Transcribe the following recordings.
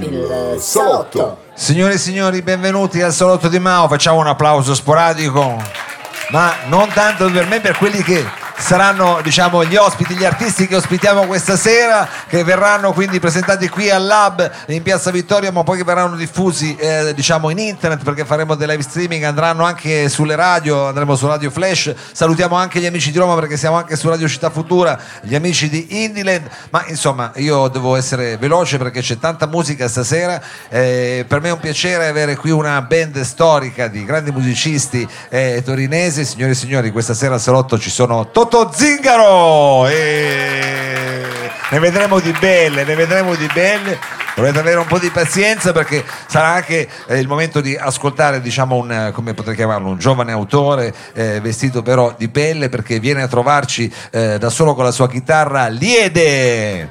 il salotto. Signore e signori, benvenuti al Salotto di Mao. Facciamo un applauso sporadico, ma non tanto per me, per quelli che saranno diciamo, gli ospiti, gli artisti che ospitiamo questa sera, che verranno quindi presentati qui al Lab in Piazza Vittoria, ma poi che verranno diffusi eh, diciamo, in internet perché faremo dei live streaming, andranno anche sulle radio, andremo su Radio Flash. Salutiamo anche gli amici di Roma perché siamo anche su Radio Città Futura, gli amici di Indieland. Ma insomma, io devo essere veloce perché c'è tanta musica stasera. Eh, per me è un piacere avere qui una band storica di grandi musicisti eh, torinesi. Signore e signori, questa sera al salotto ci sono Toto Toto Zingaro e ne vedremo di belle, ne vedremo di belle. Dovete avere un po' di pazienza perché sarà anche eh, il momento di ascoltare, diciamo, un, come potrei chiamarlo, un giovane autore eh, vestito però di pelle perché viene a trovarci eh, da solo con la sua chitarra Liede.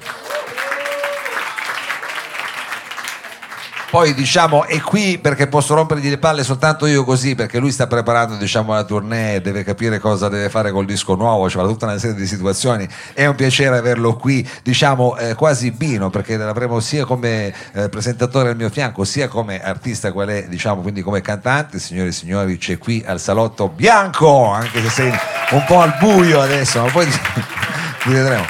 Poi diciamo è qui perché posso rompergli le palle soltanto io così perché lui sta preparando diciamo la tournée deve capire cosa deve fare col disco nuovo c'è tutta una serie di situazioni. È un piacere averlo qui diciamo eh, quasi bino perché l'avremo sia come eh, presentatore al mio fianco sia come artista qual è diciamo quindi come cantante signore e signori c'è qui al salotto bianco anche se sei un po' al buio adesso ma poi ti vedremo.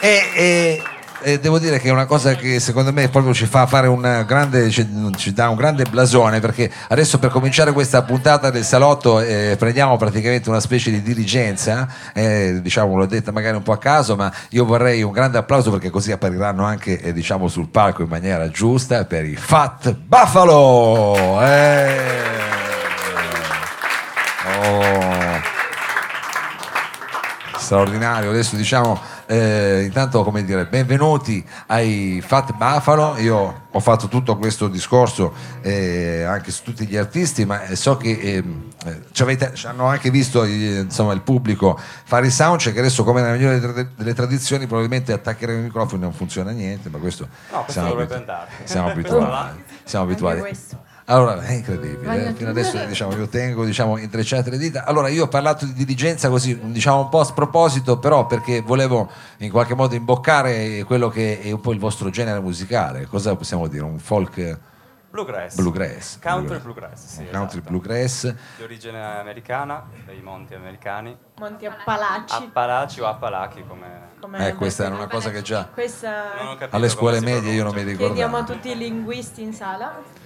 E, e eh, devo dire che è una cosa che secondo me proprio ci fa fare un grande, ci, ci dà un grande blasone perché adesso per cominciare questa puntata del salotto eh, prendiamo praticamente una specie di dirigenza, eh, diciamo l'ho detta magari un po' a caso, ma io vorrei un grande applauso perché così appariranno anche eh, diciamo sul palco in maniera giusta per i Fat Buffalo. Eh. Oh. Straordinario, adesso diciamo eh, intanto, come dire, benvenuti ai Fat Buffalo. Io ho fatto tutto questo discorso eh, anche su tutti gli artisti, ma so che ehm, eh, ci, avete, ci, hanno anche visto insomma, il pubblico fare i soundcheck. Adesso, come nella migliore delle, delle tradizioni, probabilmente attaccheremo i microfoni non funziona niente, ma questo, no, questo siamo, abitu- siamo abituati. Siamo abituati. Allora, è incredibile, eh? fino adesso diciamo, io tengo diciamo, intrecciate le dita. Allora, io ho parlato di diligenza così, diciamo un po' a sproposito, però perché volevo in qualche modo imboccare quello che è un po' il vostro genere musicale. Cosa possiamo dire? Un folk... Bluegrass. Bluegrass. Country bluegrass, sì, Country esatto. bluegrass. Di origine americana, dei monti americani. Monti Appalachi. Appalachi o Appalachi come... come eh, questa era una cosa che già questa... alle scuole medie io non mi ricordavo. Chiediamo a tutti i linguisti in sala.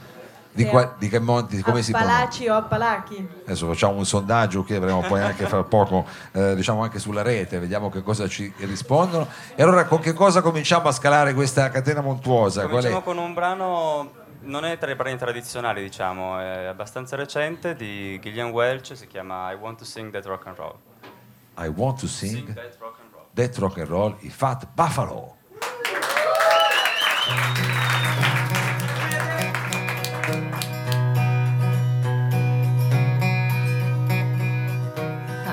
Di, qua, di, che monti, come si Appalachi o Appalachi? Adesso facciamo un sondaggio che avremo poi anche fra poco, eh, diciamo anche sulla rete, vediamo che cosa ci rispondono. E allora con che cosa cominciamo a scalare questa catena montuosa? Cominciamo con un brano, non è tra i brani tradizionali diciamo, è abbastanza recente, di Gillian Welch, si chiama I Want to Sing That Rock and Roll. I Want to Sing, sing that, rock and roll. that Rock and Roll, i Fat Buffalo.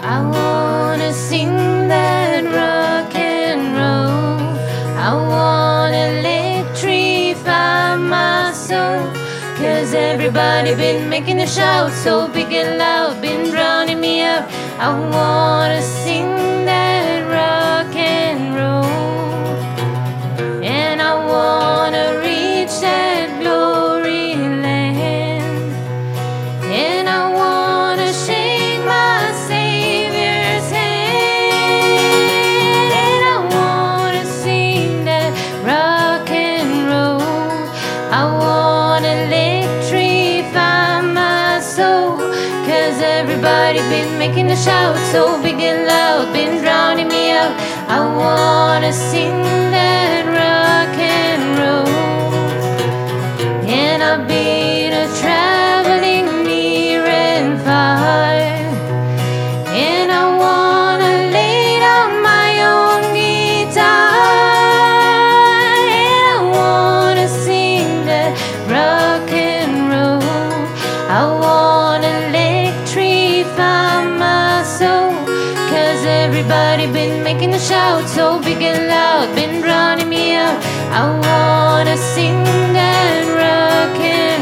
I wanna sing that rock and roll. I wanna electrify my everybody been making a shout so big and loud, been drowning me out. I wanna sing that rock and roll. Sing that rock and roll. And I've been a traveling near and. And I wanna lay my own guitar. And I wanna sing that rock and roll. I wanna my shout so big and loud, been drowning me out. I wanna sing that rock and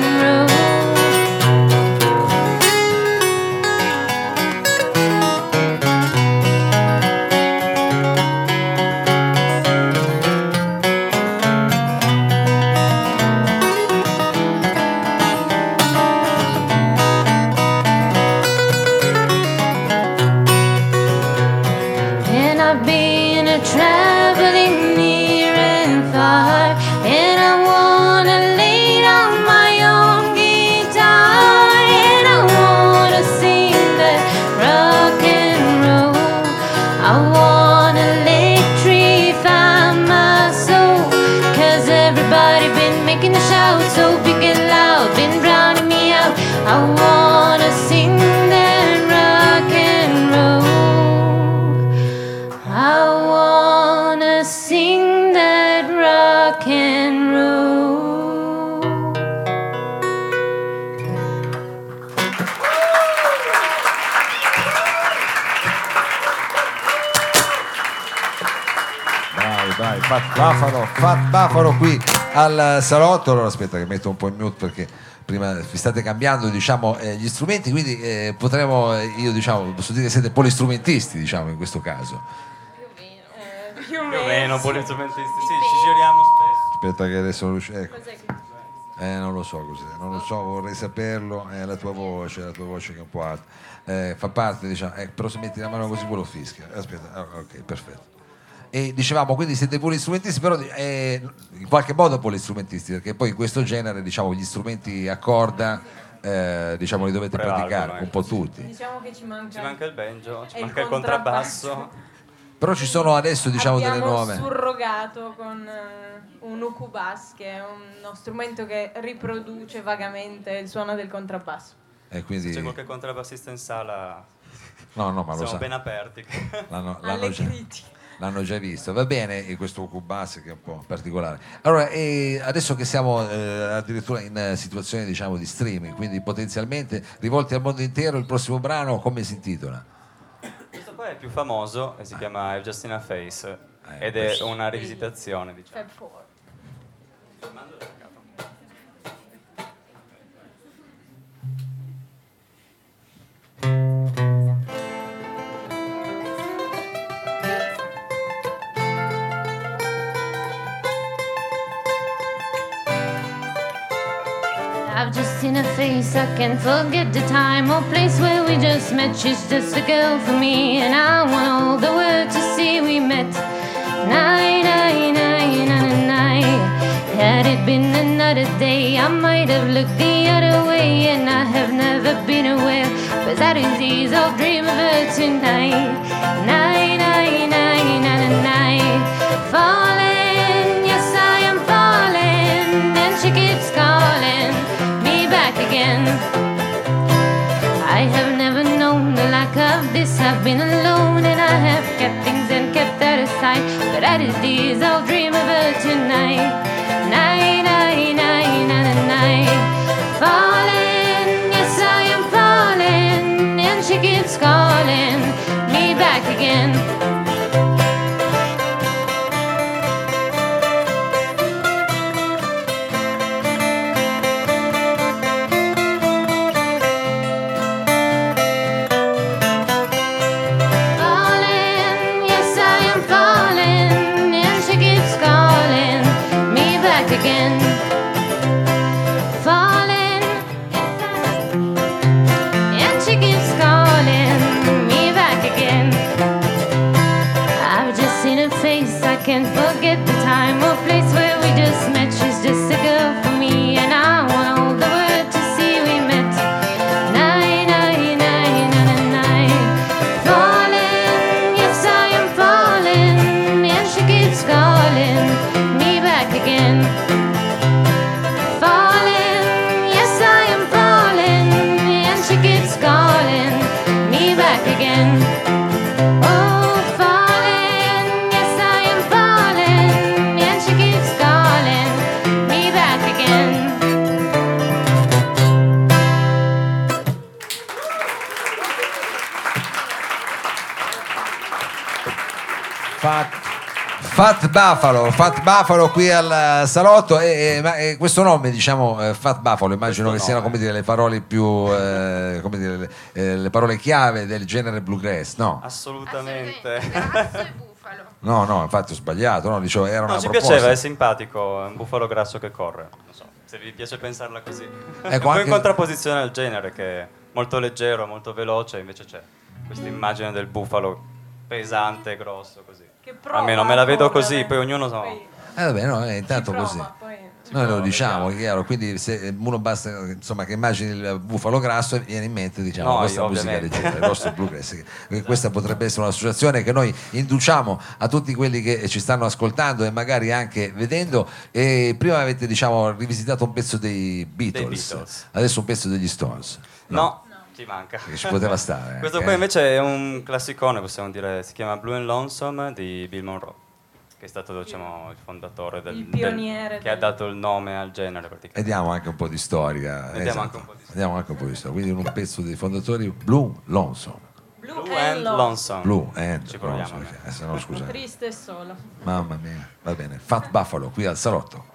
vai, Fat Buffalo qui al salotto. Allora aspetta che metto un po' in mute perché prima vi state cambiando diciamo, eh, gli strumenti, quindi eh, potremo, eh, io diciamo, posso dire che siete polistrumentisti diciamo in questo caso. Eh, più Più o meno, polistrumentisti. Sì, ci giriamo spesso. Aspetta che adesso non riusci- ecco. Cos'è che- Eh, non lo so cos'è, non lo so, vorrei saperlo, è la tua voce, la tua voce che è un po' alta. Eh, fa parte, diciamo, eh, però se metti la mano così quello fischia. Aspetta, ah, ok, perfetto. E dicevamo, quindi siete polistrumentisti, però eh, in qualche modo polistrumentisti, perché poi in questo genere, diciamo, gli strumenti a corda, eh, diciamo, li dovete Prevalgono, praticare, un ecco, po' tutti. Diciamo che ci manca, Ci manca il banjo, ci il manca il contrabbasso. contrabbasso. Però ci sono adesso, diciamo, delle Abbiamo nuove... surrogato con eh, un ukubas che è uno strumento che riproduce vagamente il suono del contrabbasso. E quindi... Se c'è qualche contrabbassista in sala, No, no, ma lo siamo sa. ben aperti. L'hanno, Alle l'hanno già, critiche. L'hanno già visto, va bene, e questo Cubas che è un po' particolare. Allora, e adesso che siamo eh, addirittura in situazione diciamo di streaming, quindi potenzialmente rivolti al mondo intero, il prossimo brano come si intitola? Questo qua è più famoso e si chiama I've Just Seen a Face Eh, ed è una rivisitazione, diciamo. Fab Four. I've just seen her face, I can't forget the time or place where we just met. She's just a girl for me, and I want all the world to see we met. Night, night, night, night, night. Had it been another day, I might have looked the other way, and I have never been aware. But that is ease, I'll dream of her tonight. Night, night, I've been alone and I have kept things and kept that aside. But at his days, I'll dream of her tonight. Night, night, night, night, night. Falling, yes, I am falling. And she keeps calling me back again. Back again. Oh, Fat Buffalo, Fat Buffalo qui al salotto e, e- ma, e questo nome diciamo eh, Fat Buffalo immagino che Questo siano nome. come dire le parole più eh, come dire le, eh, le parole chiave del genere bluegrass no Assolutamente. Grasso e bufalo. no no infatti ho sbagliato no dicevo era No, una ci proposta piaceva, è simpatico, è un bufalo grasso che corre. Non so, se vi piace pensarla così. Ecco, è un po' anche- in contrapposizione al genere che è molto leggero, molto veloce, invece c'è questa immagine del bufalo pesante, grosso, così. Che prova Almeno me la vedo così, poi ognuno. Poi eh, vabbè no eh, ci intanto prova, così poi- Noi lo diciamo, è chiaro, quindi se uno basta insomma, che immagini il bufalo grasso e viene in mente diciamo, Noi, questa musica ovviamente. leggera, il rosso e blu classic. Perché Questa potrebbe essere un'associazione che noi induciamo a tutti quelli che ci stanno ascoltando e magari anche vedendo. E prima avete diciamo, rivisitato un pezzo dei Beatles, Beatles. adesso un pezzo degli Stones. No, ci manca. Che ci poteva stare, Questo eh. qua invece è un classicone, possiamo dire, si chiama Blue and Lonesome di Bill Monroe, che è stato diciamo, il fondatore del, Il pioniere del- che ha dato il nome al genere praticamente. E diamo anche un po' di storia. Vediamo esatto. anche un po' di storia. Vediamo anche un po' di storia. Quindi un pezzo dei fondatori Blue Lonesome. Blue, Blue and Lonesome. Lonesome. Blue and Ci proviamo. Lonesome. Eh, se no. Triste e solo. Mamma mia, va bene. Fat Buffalo qui al salotto.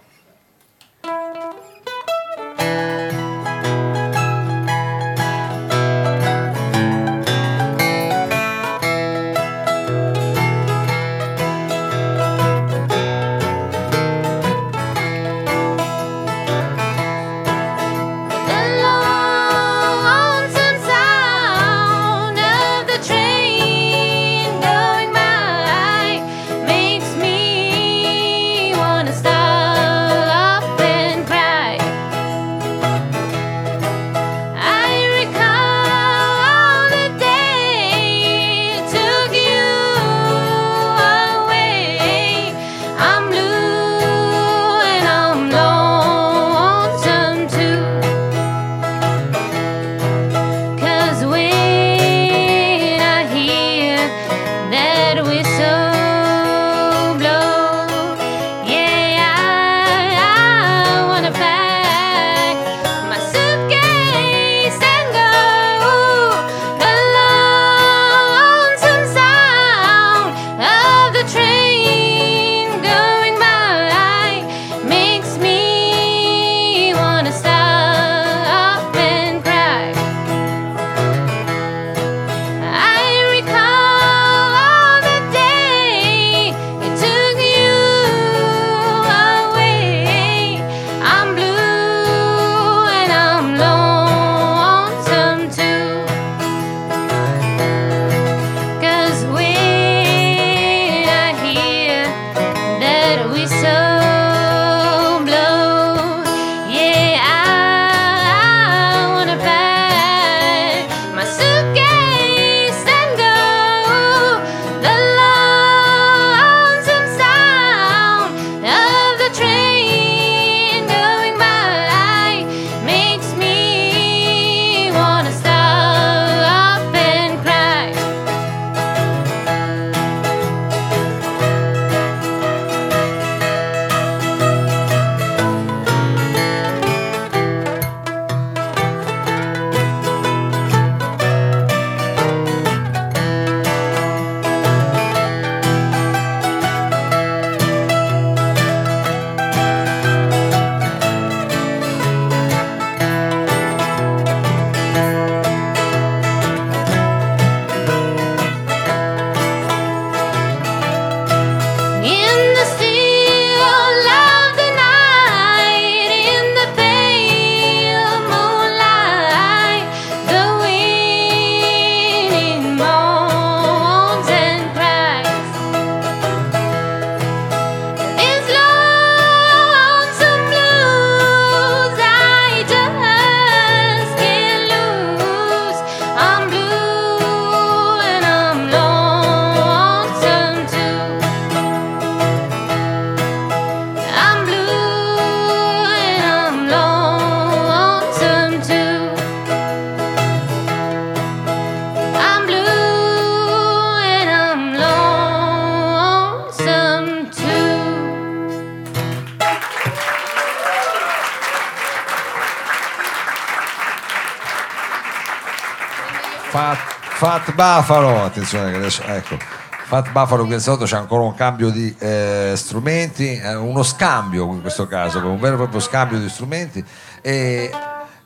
Fat Buffalo, attenzione che adesso ecco. Fat Buffalo qui al salotto c'è ancora un cambio di eh, strumenti, eh, uno scambio in questo caso, un vero e proprio scambio di strumenti e,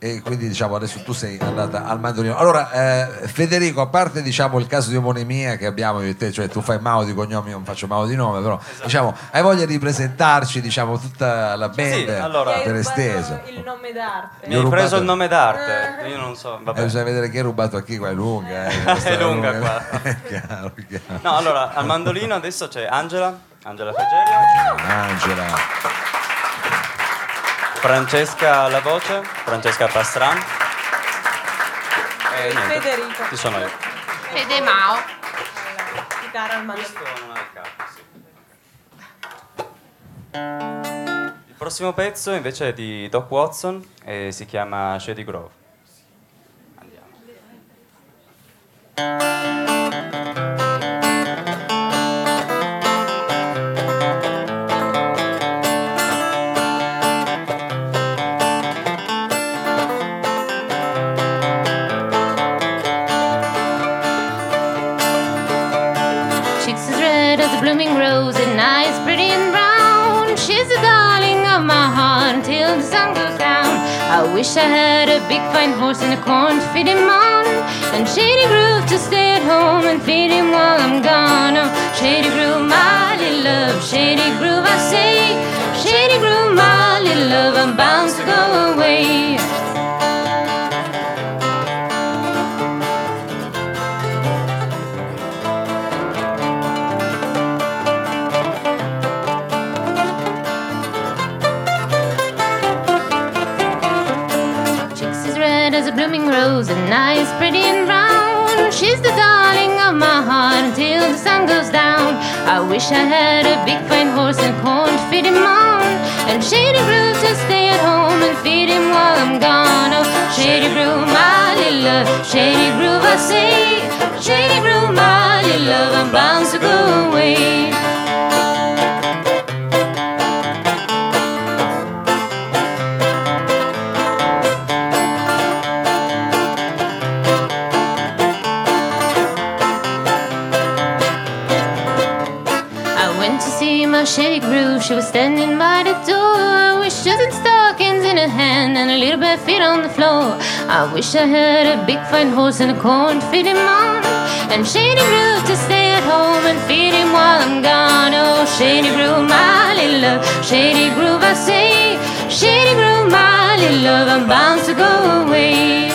e quindi diciamo adesso tu sei andata al mandolino. Allora eh, Federico, a parte diciamo il caso di omonimia che abbiamo io e te, cioè tu fai Mao di cognome, io non faccio Mao di nome, però diciamo hai voglia di presentarci diciamo tutta la band allora- Ti hai per esteso? il nome d'arte. Mi hai rubato- preso il nome d'arte, io non so, Eh, vabbè. bisogna vedere chi è rubato a chi, qua è lunga. eh, È lunga lunga. qua. Chiaro, chiaro. No, allora, al mandolino adesso c'è Angela, Angela Frigerio, Angela. Francesca alla voce, Francesca Pastran. E niente, Federico. ci sono io. Fede Mao. Chitarra al mandolino. Il prossimo pezzo invece è di Doc Watson e si chiama Shady Grove. Andiamo. Red as a blooming rose and eyes pretty and brown. She's the darling of my heart until the sun goes down. I wish I had a big fine horse and a corn to feed him on. And Shady Groove to stay at home and feed him while I'm gone. Oh, Shady Groove, my little love. Shady Groove, I say. Shady Groove, my little love. I'm bound to go away. Rose and eyes pretty and brown. She's the darling of my heart until the sun goes down. I wish I had a big fine horse and corn to feed him on. And Shady Brew to stay at home and feed him while I'm gone. Oh, Shady Brew, my little love. Shady Brew, I say. Shady Brew, my little love. I'm bound to go away. She was standing by the door with shoes and stockings in her hand and a little bare feet on the floor. I wish I had a big fine horse and a corn feed him on. And shady groove to stay at home and feed him while I'm gone. Oh, shady groove, my little love. Shady groove, I say. Shady groove, my little love. I'm bound to go away.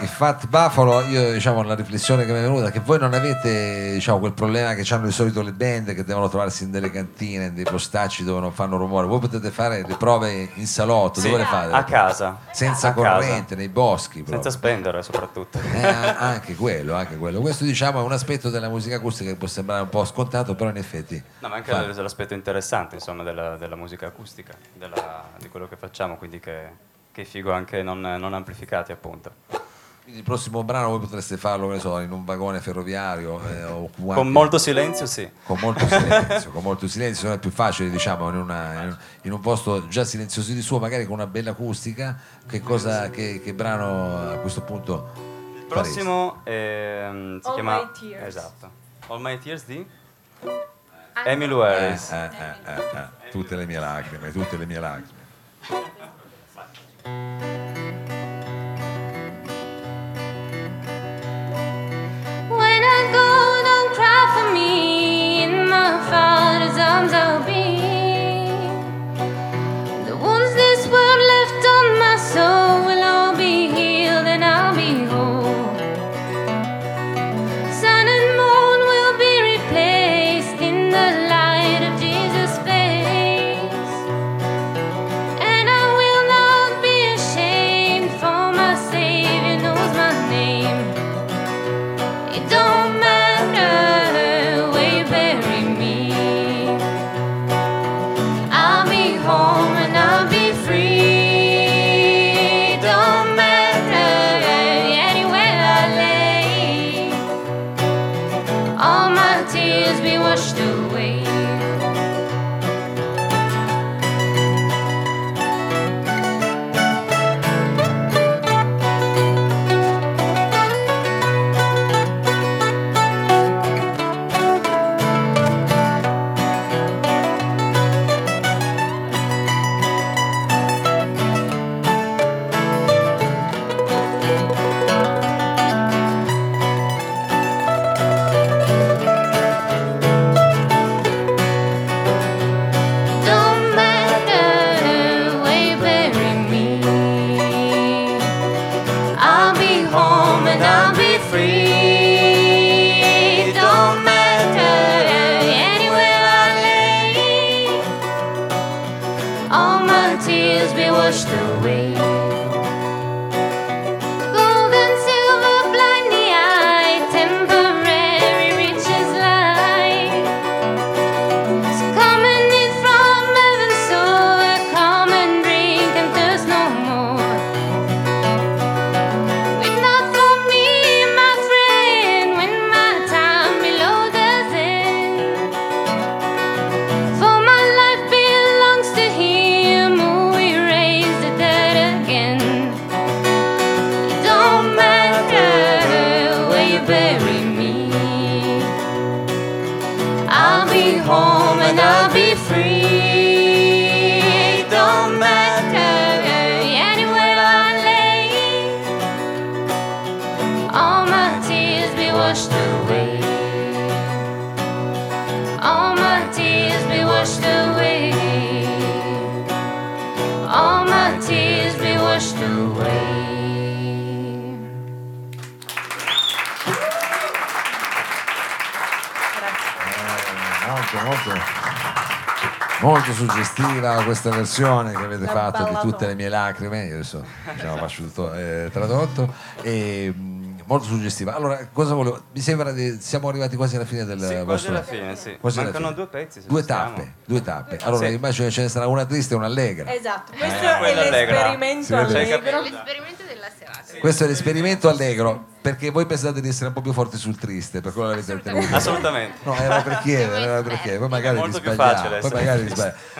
I Fat Buffalo, io diciamo la riflessione che mi è venuta è che voi non avete diciamo, quel problema che hanno di solito le band che devono trovarsi in delle cantine, in dei postacci dove non fanno rumore. Voi potete fare le prove in salotto, Sì, dove le fate? a casa. Senza A casa. corrente, nei boschi. proprio. Senza spendere soprattutto. Eh, anche quello, anche quello. Questo diciamo è un aspetto della musica acustica che può sembrare un po' scontato, però in effetti. No, ma anche fa. l'aspetto interessante insomma, della, della musica acustica, della- di quello che facciamo, quindi che, che è figo anche non, non amplificati appunto. Quindi il prossimo brano voi potreste farlo, so, in un vagone ferroviario eh, o Con anche- molto silenzio sì. con molto silenzio, con molto silenzio, non è più facile, diciamo, in, una- in- in un posto già silenzioso di suo, magari con una bella acustica. Che cosa, che, che brano a questo punto? Il prossimo ehm, si All chiama... My Tears. Esatto. All My Tears di Emmylou Eh, Harris. eh, eh, eh, eh, tutte le mie lacrime, tutte le mie lacrime. Washed away. Washed away. All my tears be washed away. All my tears be washed away. molto molto molto suggestiva questa versione che avete La fatto di tutte le mie lacrime io adesso diciamo faccio tutto eh, tradotto e mh, molto suggestiva allora cosa volevo mi sembra che siamo arrivati quasi alla fine del Sì, quasi vostro alla fine, sì. quasi Mancano fine. due pezzi, se due tappe due tappe allora Sì. immagino che ce ne sarà una triste e una allegra Esatto, questo Eh, è allegra. l'esperimento vede. allegro. L'esperimento della serata. questo è l'esperimento allegro perché voi pensate di essere un po' più forti sul triste per quello l'avete tenuto Assolutamente. No, era per chiedere, era per chiedere, poi magari molto più facile poi magari vi.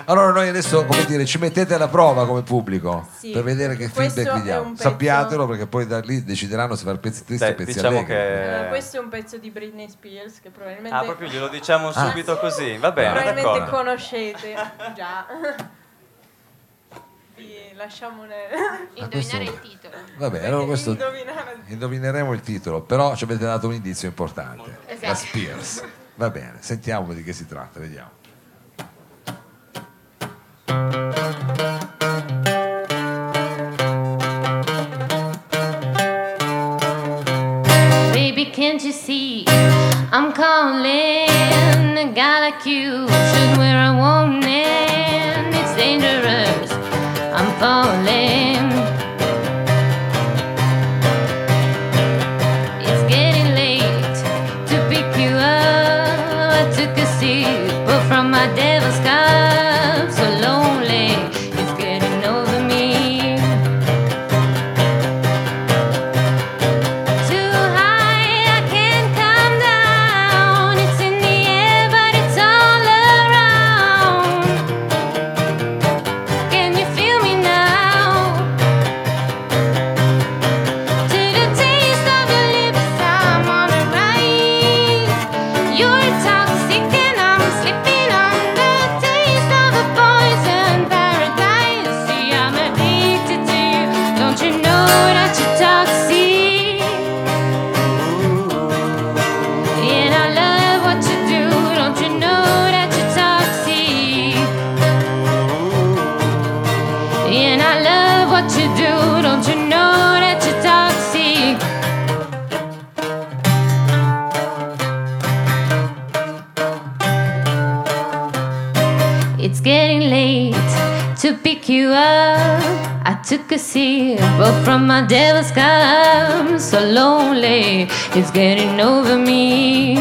Allora noi adesso, come dire, ci mettete alla prova come pubblico Sì, per vedere che feedback vi è diamo. pezzo- Sappiatelo perché poi da lì decideranno se far pezzi tristi o pezzi diciamo allegri. che... Eh, questo è un pezzo di Britney Spears che probabilmente, Ah, proprio glielo diciamo Ah. subito così. Va bene, probabilmente d'accordo. conoscete già. Vi lasciamo nel... Indovinare il titolo. Vabbè, allora questo indovineremo il titolo, però ci avete dato un indizio importante. La Esatto. Spears. Va bene, sentiamo di che si tratta, vediamo. Baby, can't you see? I'm calling. A guy like you should wear a warning. Falling. It's getting late to pick you up. I took a sip from my devil's cup. So lonely, it's getting over me.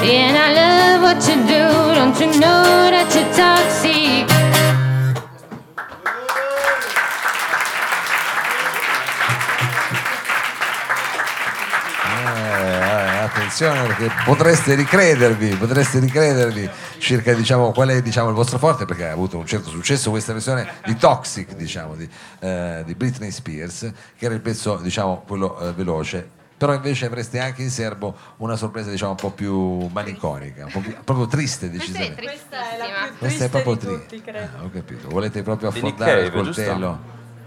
And I love what you do, don't you know that you're toxic? Eh, attenzione perché potreste ricredervi, potreste ricredervi circa diciamo, qual è diciamo, il vostro forte perché ha avuto un certo successo questa versione di Toxic diciamo, di, eh, di, Britney Spears che era il pezzo diciamo, quello eh, veloce però invece avreste anche in serbo una sorpresa diciamo un po' più malinconica, un po più, proprio triste decisamente. Questa è, la più Questa è proprio triste. Tutti, ah, ho capito, volete proprio affondare il coltello.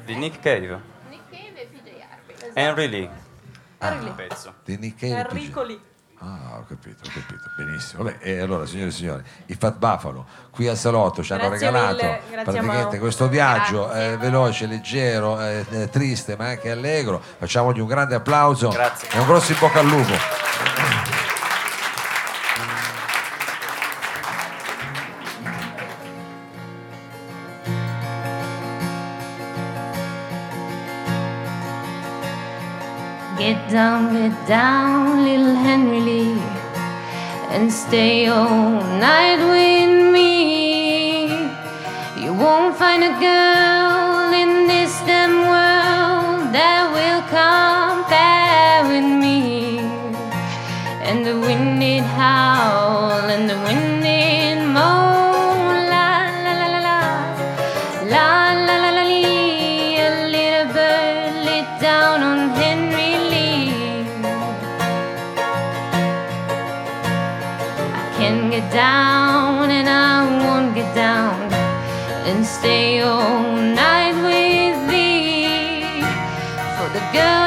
Di Nick Cave. Nick Cave e PJ Harvey. Esatto. Henry Lee. Ah, Henry Lee. Pezzo. Di Nick Cave. Enrico Lee. Ah, ho capito, ho capito, benissimo. Vabbè, e allora, signore e signori, i Fat Buffalo qui al Salotto ci hanno grazie regalato mille, praticamente questo viaggio eh, veloce, leggero, eh, eh, triste ma anche allegro. Facciamogli un grande applauso grazie. e un grosso in bocca al lupo. down, get down, little Henry Lee, and stay all night with me. You won't find a girl in this damn world that will compare with me. And the wind it howls. stay all night with thee for the girl